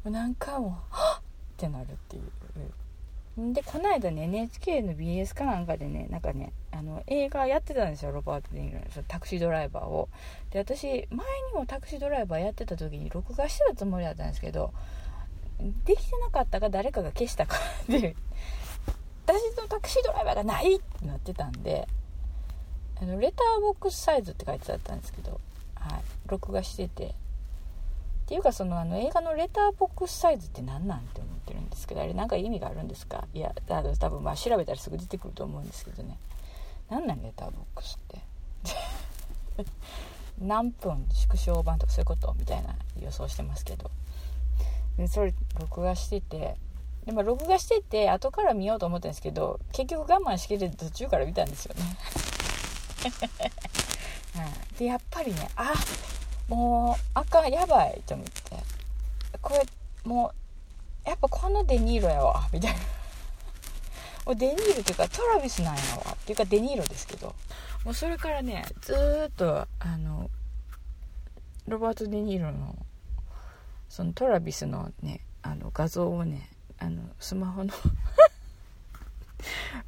何回もはっ！ってなるっていう。でこの間ね NHK の BS かなんかでねなんかねあの映画やってたんですよロバート・デ・ニーロのタクシードライバーを。で私前にもタクシードライバーやってた時に録画してたつもりだったんですけどできてなかったか誰かが消したかで私のタクシードライバーがないってなってたんであのレターボックスサイズって書いてあったんですけど、はい、録画してて。っていうかそのあの映画のレターボックスサイズって何なんて思ってるんですけどあれなんか意味があるんですか？いや多分まあ調べたらすぐ出てくると思うんですけどね。何なんレターボックスって？何分縮小版とかそういうこと？みたいな予想してますけど。それ録画しててでも録画してて後から見ようと思ったんですけど結局我慢しきれて途中から見たんですよね、うん、でやっぱりねあもうあかんやばいと思って。これもうやっぱこのデニーロやわみたいな。もうデニールっていうかトラビスなんやわっていうかデニーロですけど。もうそれからねずっとあのロバート・デ・ニーロのそのトラビスのねあの画像をねあのスマホの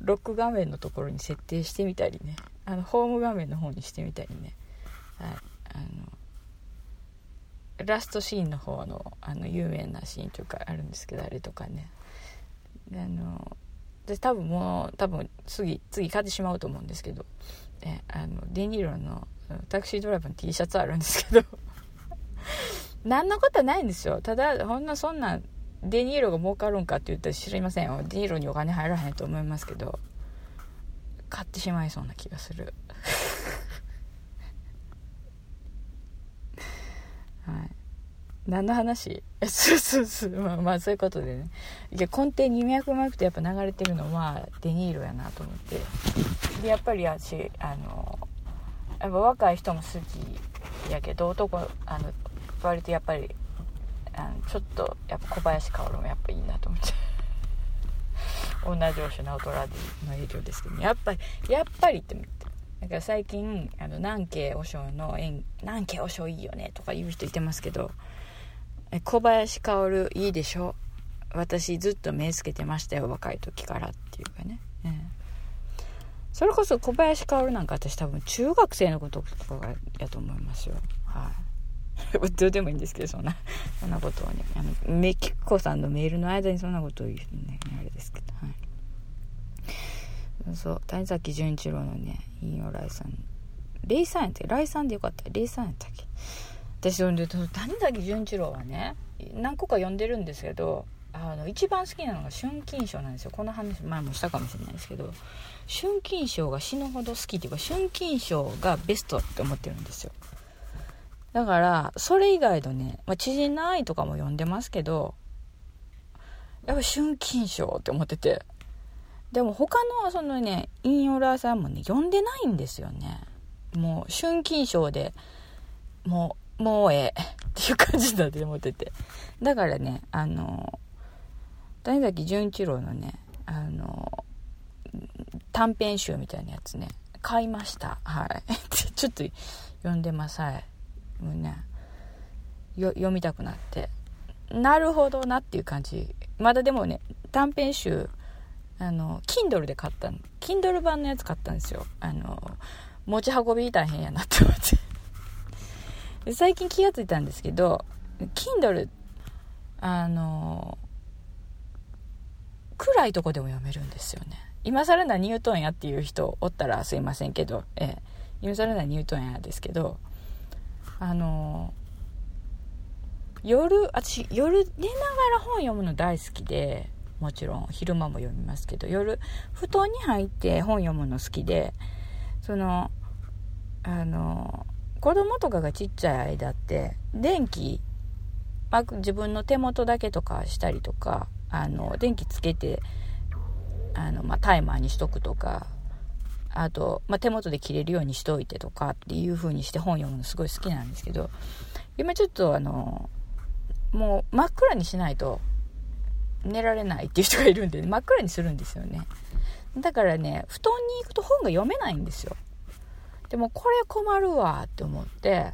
ロック画面のところに設定してみたりね。あのホーム画面の方にしてみたりね、はい、あのラストシーンの方のあの有名なシーンというかあるんですけどあれとかね。あので多分もう多分次次買ってしまうと思うんですけど、えあのデニーロのタクシードライバーの T シャツあるんですけど。何のことはないんですよ。ただほんなそんなデニーロが儲かるんかって言ったら知りませんよ。デニーロにお金入らへんと思いますけど買ってしまいそうな気がする。はい。何の話？そうそうそう。まあまあそういうことでね。いや根底に脈々とやっぱ流れてるのはデニーロやなと思って。でやっぱり私あのやっぱ若い人も好きやけど男あの割とやっぱりあのちょっとやっぱ小林薫もやっぱいいなと思って。同じオシナオトラディの影響ですけど、やっぱりやっぱりって思って。だから最近あの南慶和尚の演南慶和尚いいよねとか言う人いてますけど小林薫いいでしょ？私ずっと目つけてましたよ若い時からっていうかね、うん、それこそ小林薫なんか私多分中学生のこととかやと思いますよ。はい。どうでもいいんですけどそんな そんなことをねあのメキコさんのメールの間にそんなことを言うねあれですけどはい。そう谷崎潤一郎のね「引用来さん」レイさんやったっけ？さんでよかった。レイさんやったっけ？私そで谷崎潤一郎はね何個か読んでるんですけどあの一番好きなのが春金賞なんですよ。この話前もしたかもしれないですけど春金賞が死ぬほど好きっていうか春金賞がベストって思ってるんですよ。だから、それ以外のね、まあ、知人の愛とかも読んでますけど、やっぱ春金賞って思ってて。でも他のそのね、インオラーさんもね、読んでないんですよね。もう春金賞で、もう、もうええっていう感じだって思ってて。だからね、あの、谷崎潤一郎のね、あの、短編集みたいなやつね、買いました。はい。ちょっと読んでます。はい。もうね、読みたくなって。なるほどなっていう感じ。まだでもね、短編集、あの、Kindle で買ったの。Kindle 版のやつ買ったんですよ。あの、持ち運び大変やなって思って。最近気がついたんですけど、Kindle、あの、暗いとこでも読めるんですよね。今更何言うとんやっていう人おったらすいませんけど、ええ、今更何言うとんやですけど、あの、夜、私夜寝ながら本読むの大好きで、もちろん昼間も読みますけど、夜布団に入って本読むの好きで、その、あの、子供とかがちっちゃい間って、電気、自分の手元だけとかしたりとか、あの、電気つけて、あの、まあ、タイマーにしとくとか、あと、まあ、手元で切れるようにしといてとかっていう風にして本読むのすごい好きなんですけど、今ちょっとあの、もう真っ暗にしないと寝られないっていう人がいるんで、真っ暗にするんですよね。だからね、布団に行くと本が読めないんですよ。でもこれ困るわって思って、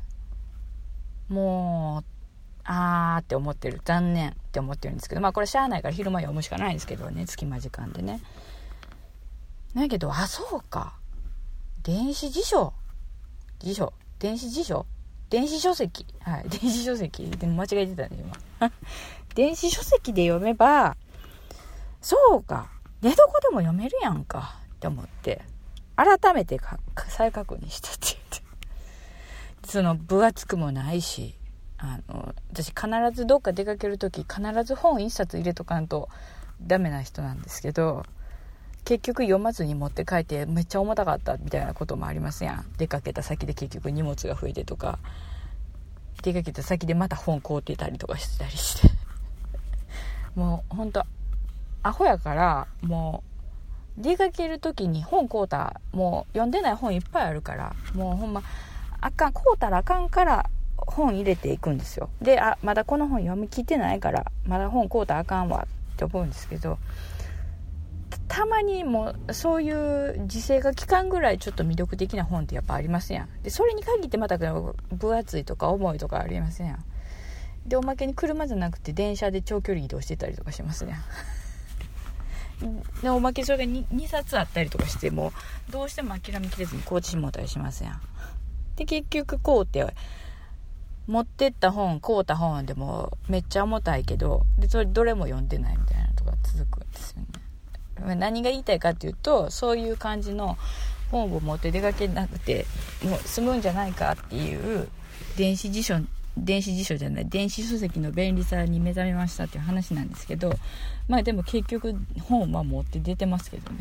もう、あーって思ってる。残念って思ってるんですけど、まあこれしゃあないから昼間読むしかないんですけどね、隙間時間でね。だけど、あ、そうか。電子辞書。辞書。電子辞書？電子書籍。はい。電子書籍。でも間違えてたね、今。電子書籍で読めば、そうか。寝床でも読めるやんか。って思って、改めて再確認したって言って。その、分厚くもないし、あの、私必ずどっか出かける時、必ず本一冊入れとかんとダメな人なんですけど、結局読まずに持って帰ってめっちゃ重たかったみたいなこともありますやん。出かけた先で結局荷物が増えてとか。出かけた先でまた本買うてたりとかして。たりしてもうほんとアホやからもう出かける時に本買うたもう読んでない本いっぱいあるからもうほんまあかん買うたらあかんから本入れていくんですよ。であまだこの本読み切ってないからまだ本買うたらあかんわって思うんですけどたまにもうそういう時勢が期間ぐらいちょっと魅力的な本ってやっぱありますやん。でそれに限ってまた分厚いとか重いとかありますやん。でおまけに車じゃなくて電車で長距離移動してたりとかしますやん。でおまけそれが 2, 2冊あったりとかしてもどうしても諦めきれずに買うてしもうたりしますやん。で結局買うって持ってった本買うた本でもめっちゃ重たいけどでそれどれも読んでないみたいなとか続く。何が言いたいかっていうとそういう感じの本を持って出かけなくてもう済むんじゃないかっていう電子辞書電子辞書じゃない電子書籍の便利さに目覚めましたっていう話なんですけど まあでも結局本は持って出てますけどね。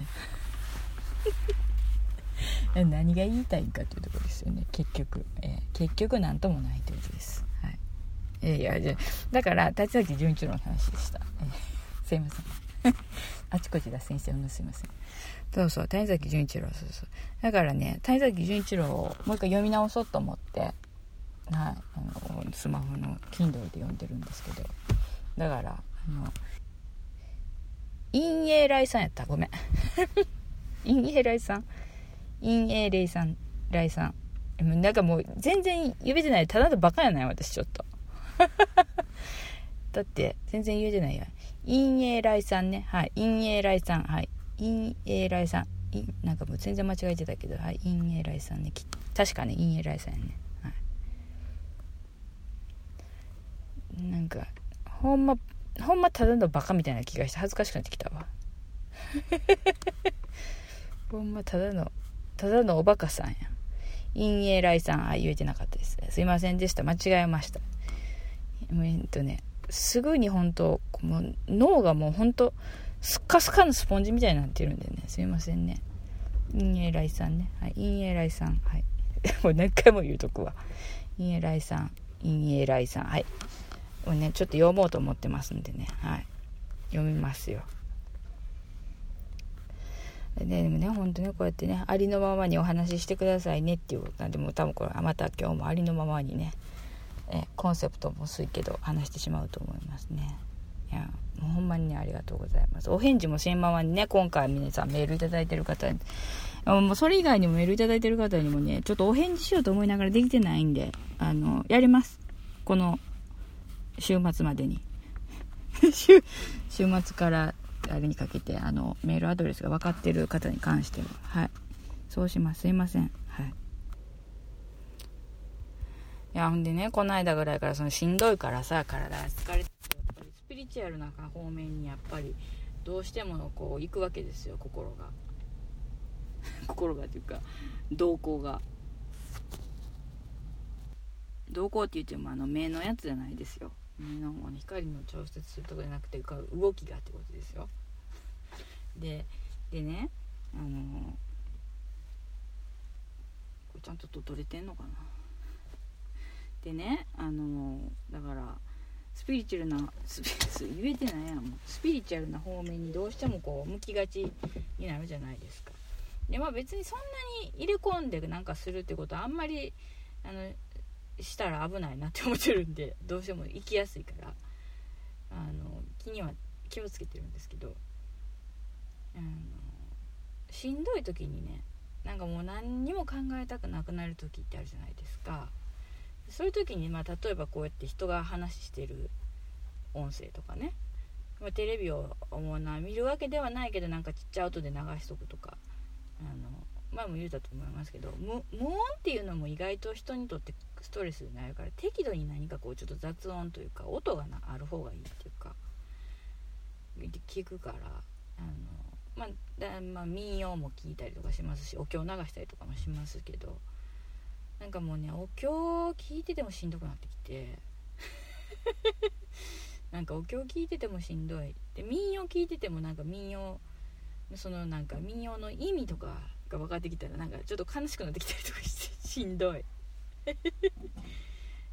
何が言いたいかっていうとこですよね。結局、えー、結局何ともないということです、はい、えー、いやじゃだから立崎潤一郎の話でした、えー、すいません。あちこち脱線してすいません。そうそう、谷崎潤一郎、そうそう。だからね、谷崎潤一郎をもう一回読み直そうと思って、はい、あの、スマホの Kindle で読んでるんですけど、だから、あの、陰影来さんやった。ごめん。陰影来さん。陰影来さん、来さん。なんかもう全然言えてない。ただのバカやない私ちょっと。だって全然言えてないや。陰影来さんね。はい。陰影来さん。はい。陰影来さん。なんかもう全然間違えてたけど、はい。陰影来さんね。確かね、陰影来さんやね。はい。なんか、ほんま、ほんまただのバカみたいな気がして恥ずかしくなってきたわ。ほんまただの、ただのおバカさんや。陰影来さん、あ、言えてなかったです。すいませんでした。間違えました。えっとね、すぐに本当もう脳がもう本当スッカスカのスポンジみたいになってるんでね。すいませんね。陰影来さんね。はい陰影来 さん。はい。もう何回も言うとくわ陰影来さん陰影来さん。はい。これねちょっと読もうと思ってますんでね。はい。読みますよ。ででもね本当ねこうやってねありのままにお話ししてくださいねっていうことなんでもう多分これまた今日もありのままにねえコンセプトも薄いけど話してしまうと思いますね。いやもうほんまにねありがとうございます。お返事もせんままにね今回皆さんメールいただいてる方に。もうそれ以外にもメールいただいてる方にもねちょっとお返事しようと思いながらできてないんであのやります。この週末までに。週週末からあれにかけてあのメールアドレスが分かってる方に関しては。はい。そうします。すいませんはいいやほんでねこの間ぐらいからそのしんどいからさ体が疲れてやっぱりスピリチュアルな方面にやっぱりどうしてもこう行くわけですよ心が。心がというか瞳孔が。瞳孔って言ってもあの目のやつじゃないですよ。目の方に光の調節するとこじゃなくて動きがってことですよ。ででねあのこれちゃんと撮れてんのかな？でねあのだからスピリチュアルなスピ 言えてないやんもスピリチュアルな方面にどうしてもこう向きがちになるじゃないですか。でまあ別にそんなに入れ込んでなんかするってことはあんまりあのしたら危ないなって思ってるんでどうしても行きやすいから。あの気には気をつけてるんですけど。あのしんどい時にねなんかもう何にも考えたくなくなる時ってあるじゃないですか。そういう時に、まあ、例えばこうやって人が話してる音声とかね、まあ、テレビを思うな見るわけではないけどなんかちっちゃい音で流しとくとか。あの前も言うたと思いますけど無音っていうのも意外と人にとってストレスになるから適度に何かこうちょっと雑音というか音がなある方がいいっていうか。聞くから。あの、まあ、まあ、民謡も聞いたりとかしますしお経を流したりとかもしますけど。なんかもうねお経聞いててもしんどくなってきて。なんかお経聞いててもしんどい。で民謡聞いててもなんか民謡そのなんか民謡の意味とかが分かってきたらなんかちょっと悲しくなってきたりとかしてしんどい。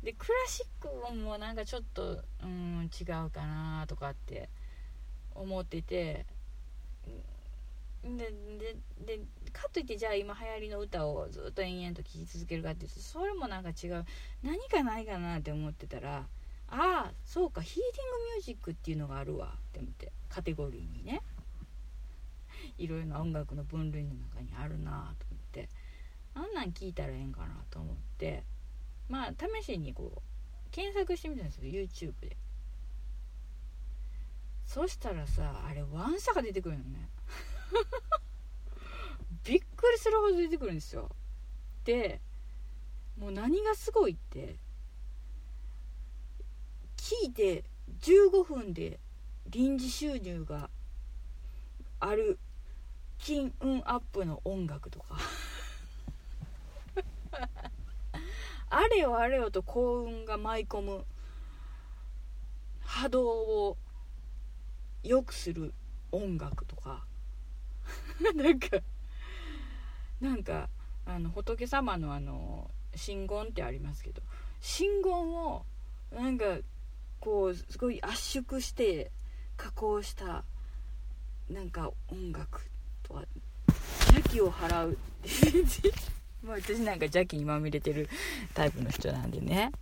でクラシックもなんかちょっとうん違うかなとかって思ってて。でででかといってじゃあ今流行りの歌をずっと延々と聴き続けるかっていうとそれもなんか違う。何かないかなって思ってたらああそうかヒーリングミュージックっていうのがあるわ。って思って。カテゴリーにね。いろいろな音楽の分類の中にあるなと思って。あんなん聞いたらええんかなと思って。まあ試しにこう検索してみたんですよ。YouTube で。そしたらさあれワンサが出てくるよね。びっくりするほど出てくるんですよ。でもう何がすごいって聞いて15分で臨時収入がある金運アップの音楽とか。あれよあれよと幸運が舞い込む波動を良くする音楽とか。なんかなんかあの仏様のあの真言ってありますけど真言をなんかこうすごい圧縮して加工したなんか音楽とは邪気を払う。まあ私なんか邪気にまみれてるタイプの人なんでね。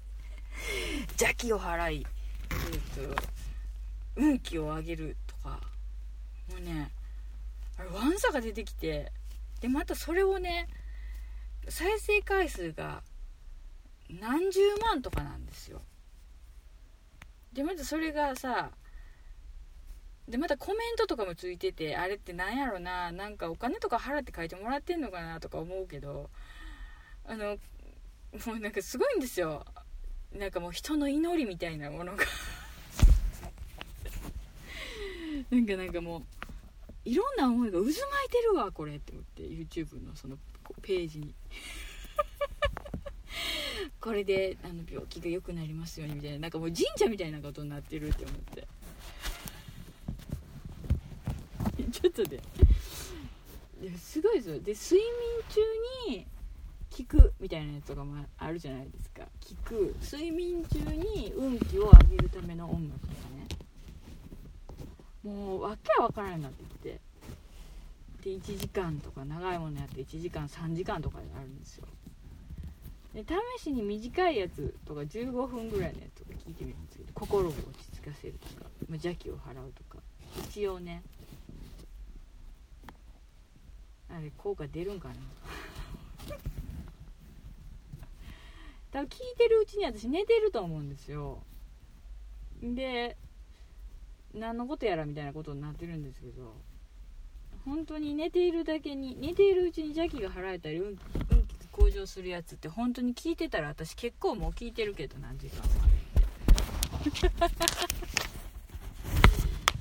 邪気を払い、えーと、運気を上げるとかもうねあれワンサが出てきてでまたそれをね再生回数が何十万とかなんですよ。でまたそれがさでまたコメントとかもついててあれって何やろななんかお金とか払って書いてもらってんのかなとか思うけどあのもうなんかすごいんですよ。なんかもう人の祈りみたいなものが。なんかなんかもういろんな思いが渦巻いてるわこれって思って YouTube のそのページに。これであの病気が良くなりますようにみたいななんかもう神社みたいなことになってるって思って。ちょっとで、いやすごいですよで睡眠中に聞くみたいなやつとかもあるじゃないですか。聞く。睡眠中に運気を上げるための音楽。もうわけわからんようになってきて。で1時間とか長いものやって1時間3時間とかになるんですよ。で試しに短いやつとか15分ぐらいのやつとか聞いてみるんですけど心を落ち着かせるとか邪気を払うとか。一応ね。あれ効果出るんかな。多分聞いてるうちに私寝てると思うんですよ。で何のことやらみたいなことになってるんですけど本当に寝ているだけに寝ているうちに邪気が払えたり運運気が向上するやつって本当に聞いてたら私結構もう聞いてるけど何時間も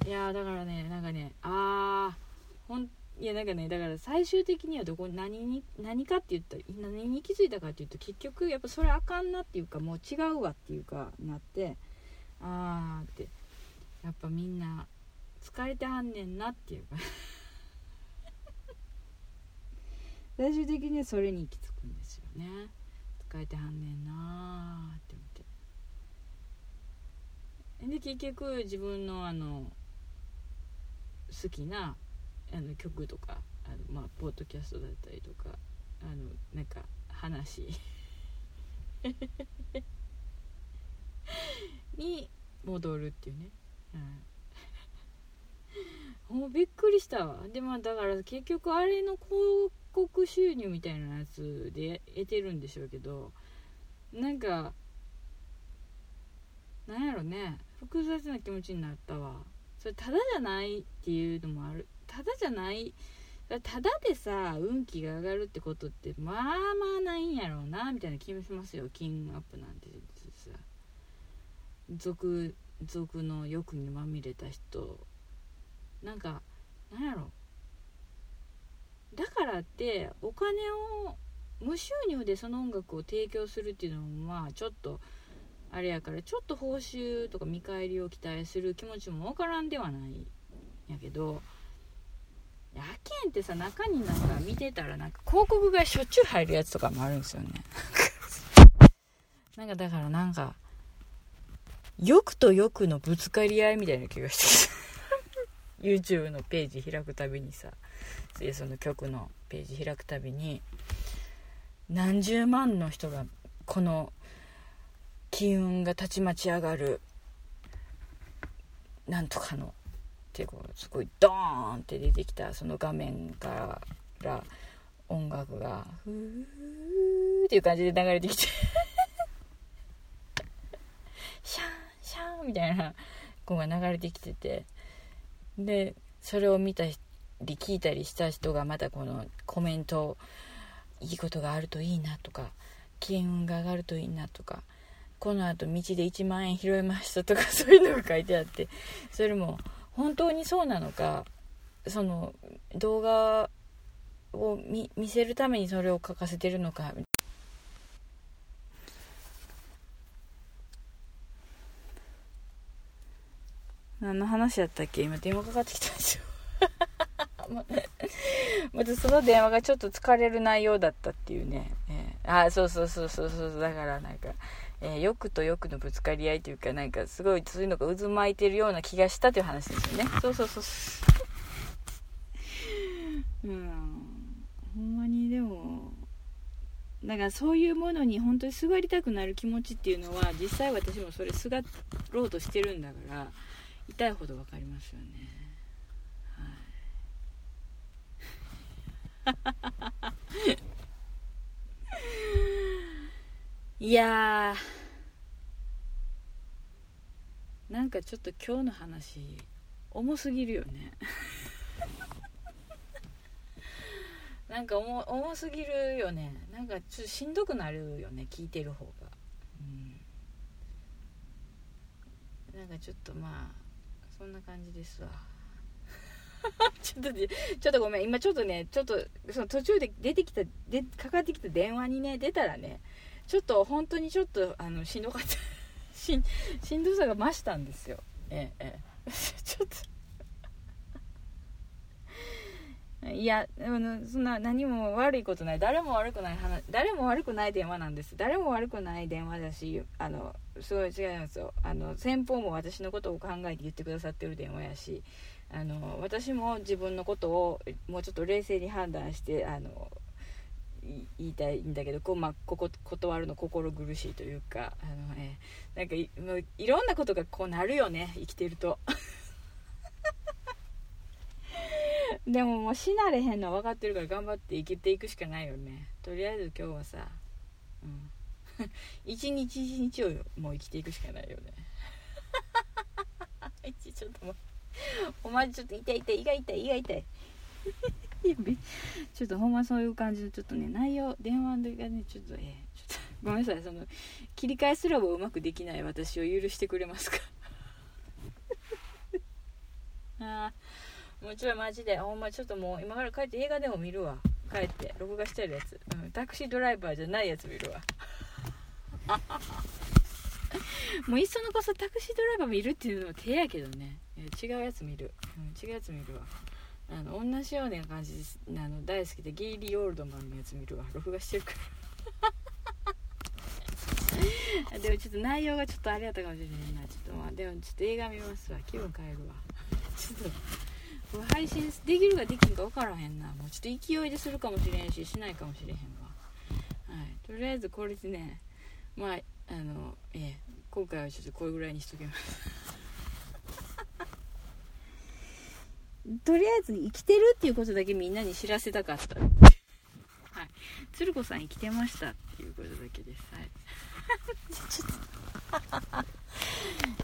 いやだからねなんかねああほんいやなんかねだから最終的にはどこ何に何かって言ったら何に気づいたかっていうと結局やっぱそれあかんなっていうかもう違うわっていうかなってああってやっぱみんな疲れてはんねんなっていうか。最終的にはそれに行き着くんですよね。疲れてはんねんなーって思って。で結局自分のあの好きなあの曲とかあの、まあ、ポッドキャストだったりとかあのなんか話。に戻るっていうね、うん、もうびっくりしたわ。でもだから結局あれの広告収入みたいなやつで得てるんでしょうけどなんかなんやろね。複雑な気持ちになったわ。それただじゃないっていうのもある。ただじゃない。ただでさ運気が上がるってことってまあまあないんやろうなみたいな気もしますよ。金アップなんてさ。俗俗の欲にまみれた人。なんかなんやろ。だからってお金を無収入でその音楽を提供するっていうのもまあちょっとあれやからちょっと報酬とか見返りを期待する気持ちもわからんではないやけどやけんってさ中になんか見てたらなんか広告がしょっちゅう入るやつとかもあるんですよね。なんかだからなんか欲と欲のぶつかり合いみたいな気がしてき YouTube のページ開くたびにさその曲のページ開くたびに何十万の人がこの金運がたちまち上がるなんとかのってこうすごいドーンって出てきた。その画面から音楽がふーっていう感じで流れてきて。シャンシャンみたいな子が流れてきてて。でそれを見たり聞いたりした人がまたこのコメントいいことがあるといいなとか金運が上がるといいなとかこのあと道で1万円拾いましたとか そういうのが書いてあって。それも本当にそうなのかその動画を見せるためにそれを書かせてるのか何の話やったっけ？今電話かかってきたんですよ またその電話がちょっと疲れる内容だったっていうね、えー、あそうそうそうそうそう。だからなんかえー、欲と欲のぶつかり合いというかなんかすごいそういうのが渦巻いてるような気がしたという話ですよね。そうそうそう。うん。ほんまにでもだからそういうものに本当にすがりたくなる気持ちっていうのは実際私もそれすがろうとしてるんだから痛いほど分かりますよね。はい。いやー。なんかちょっと今日の話重すぎるよね。なんか重重すぎるよね。なんかちょっとしんどくなるよね聞いてる方が。うん。なんかちょっとまあ。そんな感じですわ。ちょっとちょっとごめん。今ちょっとねちょっとその途中で出てきたでかかってきた電話にね出たらねちょっと本当にちょっとあのしんどかった。ししんどさが増したんですよ。ええええ。ちょっと。いやそんな何も悪いことない。誰も悪くない話誰も悪くない電話なんです。誰も悪くない電話だしあのすごい違いますよあの先方も私のことを考えて言ってくださってる電話やしあの私も自分のことをもうちょっと冷静に判断してあの言いたいんだけどこう、まあ、ここ断るの心苦しいというかあの、えなんかいもういろんなことがこうなるよね生きてると。でももう死なれへんのは分かってるから頑張って生きていくしかないよね。とりあえず今日はさうん。一日一日をもう生きていくしかないよね。ちょっともうお前ちょっと痛い痛い胃が痛い胃が痛い。ちょっとほんまそういう感じのちょっとね内容電話の時がねちょっとえー、ちょっとごめんなさい。その切り替えすらもうまくできない私を許してくれますか？ああもうちょいマジでほんまちょっともう今から帰って映画でも見るわ。帰って録画してるやつ、うん、タクシードライバーじゃないやつ見るわ。もういっそのこそタクシードライバー見るっていうのも手やけどね。違うやつ見る、うん、違うやつ見るわ。あの女少年感じです。あの大好きでゲイリー・オールドマンのやつ見るわ。録画してるから。でもちょっと内容がちょっとあれやったかもしれないな。ちょっとまあでもちょっと映画見ますわ。気分変えるわ。ちょっと配信できるかできんか分からへんな。もうちょっと勢いでするかもしれんししないかもしれへんわ。はい。とりあえずこれでねまああのええ今回はちょっとこれぐらいにしときます とりあえず生きてるっていうことだけみんなに知らせたかった。はい。鶴子さん生きてましたっていうことだけです。はい。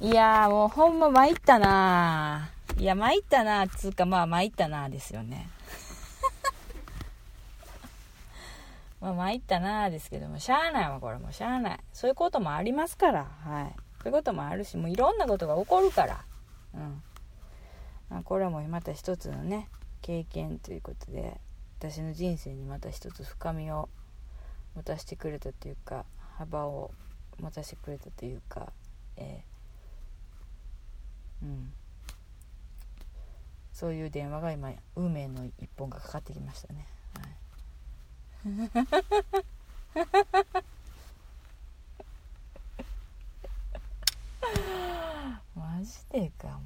いやーもうほんま参ったないや、参ったなつうかまあ参ったなですよね。まあ参ったなですけども、しゃあないわ、これもしゃあない。そういうこともありますから、はい。そういうこともあるし、もういろんなことが起こるから。うん。あ、これもまた一つのね経験ということで私の人生にまた一つ深みを持たせてくれたというか幅を持たせてくれたというか、えー、うんそういう電話が今運命の一本がかかってきましたね。はいマジでかもう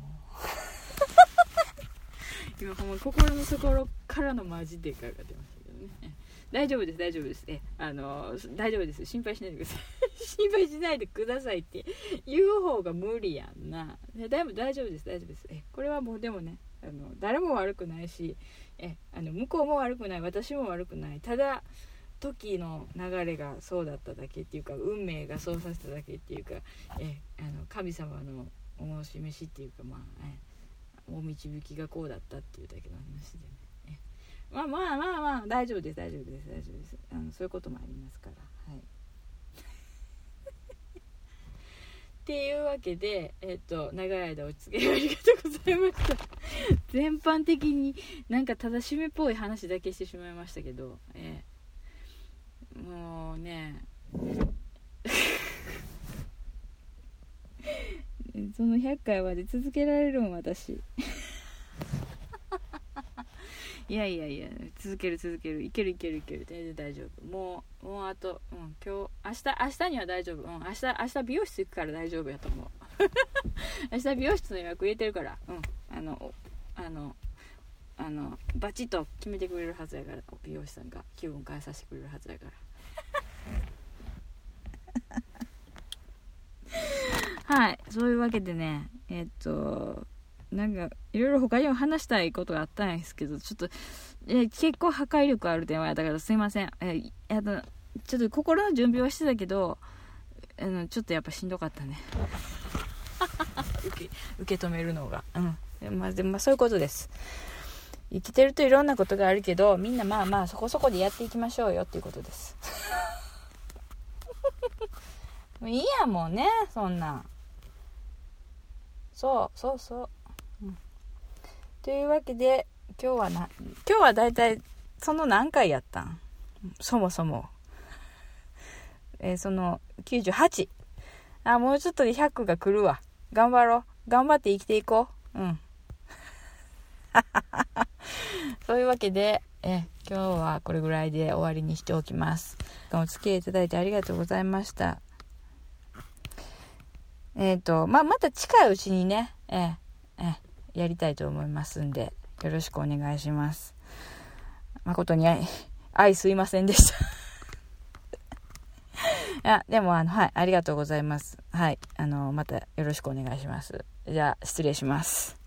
今ほんま心の底からのマジでかが出ましたけどね。大丈夫です大丈夫です。えあの大丈夫です。心配しないでください。心配しないでくださいって言う方が無理やんな。だいぶ大丈夫です大丈夫です。えこれはもうでもねあの誰も悪くないしえあの向こうも悪くない私も悪くない。ただ時の流れがそうだっただけっていうか運命がそうさせただけっていうかえあの神様のお申し飯っていうかまあ、えお導きがこうだったっていうだけの話でね。まあまあまあまあ大丈夫です大丈夫です大丈夫です。あのそういうこともありますからはいっていうわけで、えっ、と、長い間お付き合いありがとうございました。全般的になんか正しめっぽい話だけしてしまいましたけど、えー、もうね、その100回まで続けられるん私。いやいやいや続ける続ける。いけるいけるいける。全然大丈夫。もうもうあと、うん、今日明日明日には大丈夫、うん、明日明日美容室行くから大丈夫やと思う。明日美容室の予約入れてるから。うんあのあのあのバチッと決めてくれるはずやから。美容師さんが気分変えさせてくれるはずやから。はい。そういうわけでねえっとなんかいろいろ他にも話したいことがあったんですけどちょっとえ結構破壊力ある電話やったからすいません。えあのちょっと心の準備はしてたけどあのちょっとやっぱしんどかったね。受け受け止めるのが。うん。まあでもまあそういうことです。生きてるといろんなことがあるけどみんなまあまあそこそこでやっていきましょうよっていうことです。いいやもうねそんなん。そうそうそう、うん、というわけで今日はな今日はだいたいその何回やったん？そもそも。えー、その98あもうちょっとで100が来るわ。頑張ろう。頑張って生きていこう。うん。そういうわけでえ今日はこれぐらいで終わりにしておきます。お付き合いいただいてありがとうございました。えっ、ー、と、まあ、また近いうちにね、えー、えやりたいと思いますんで、よろしくお願いします。誠に愛、愛すいませんでした いや、でもあの、はい、ありがとうございます。はい、あの、またよろしくお願いします。じゃあ、失礼します。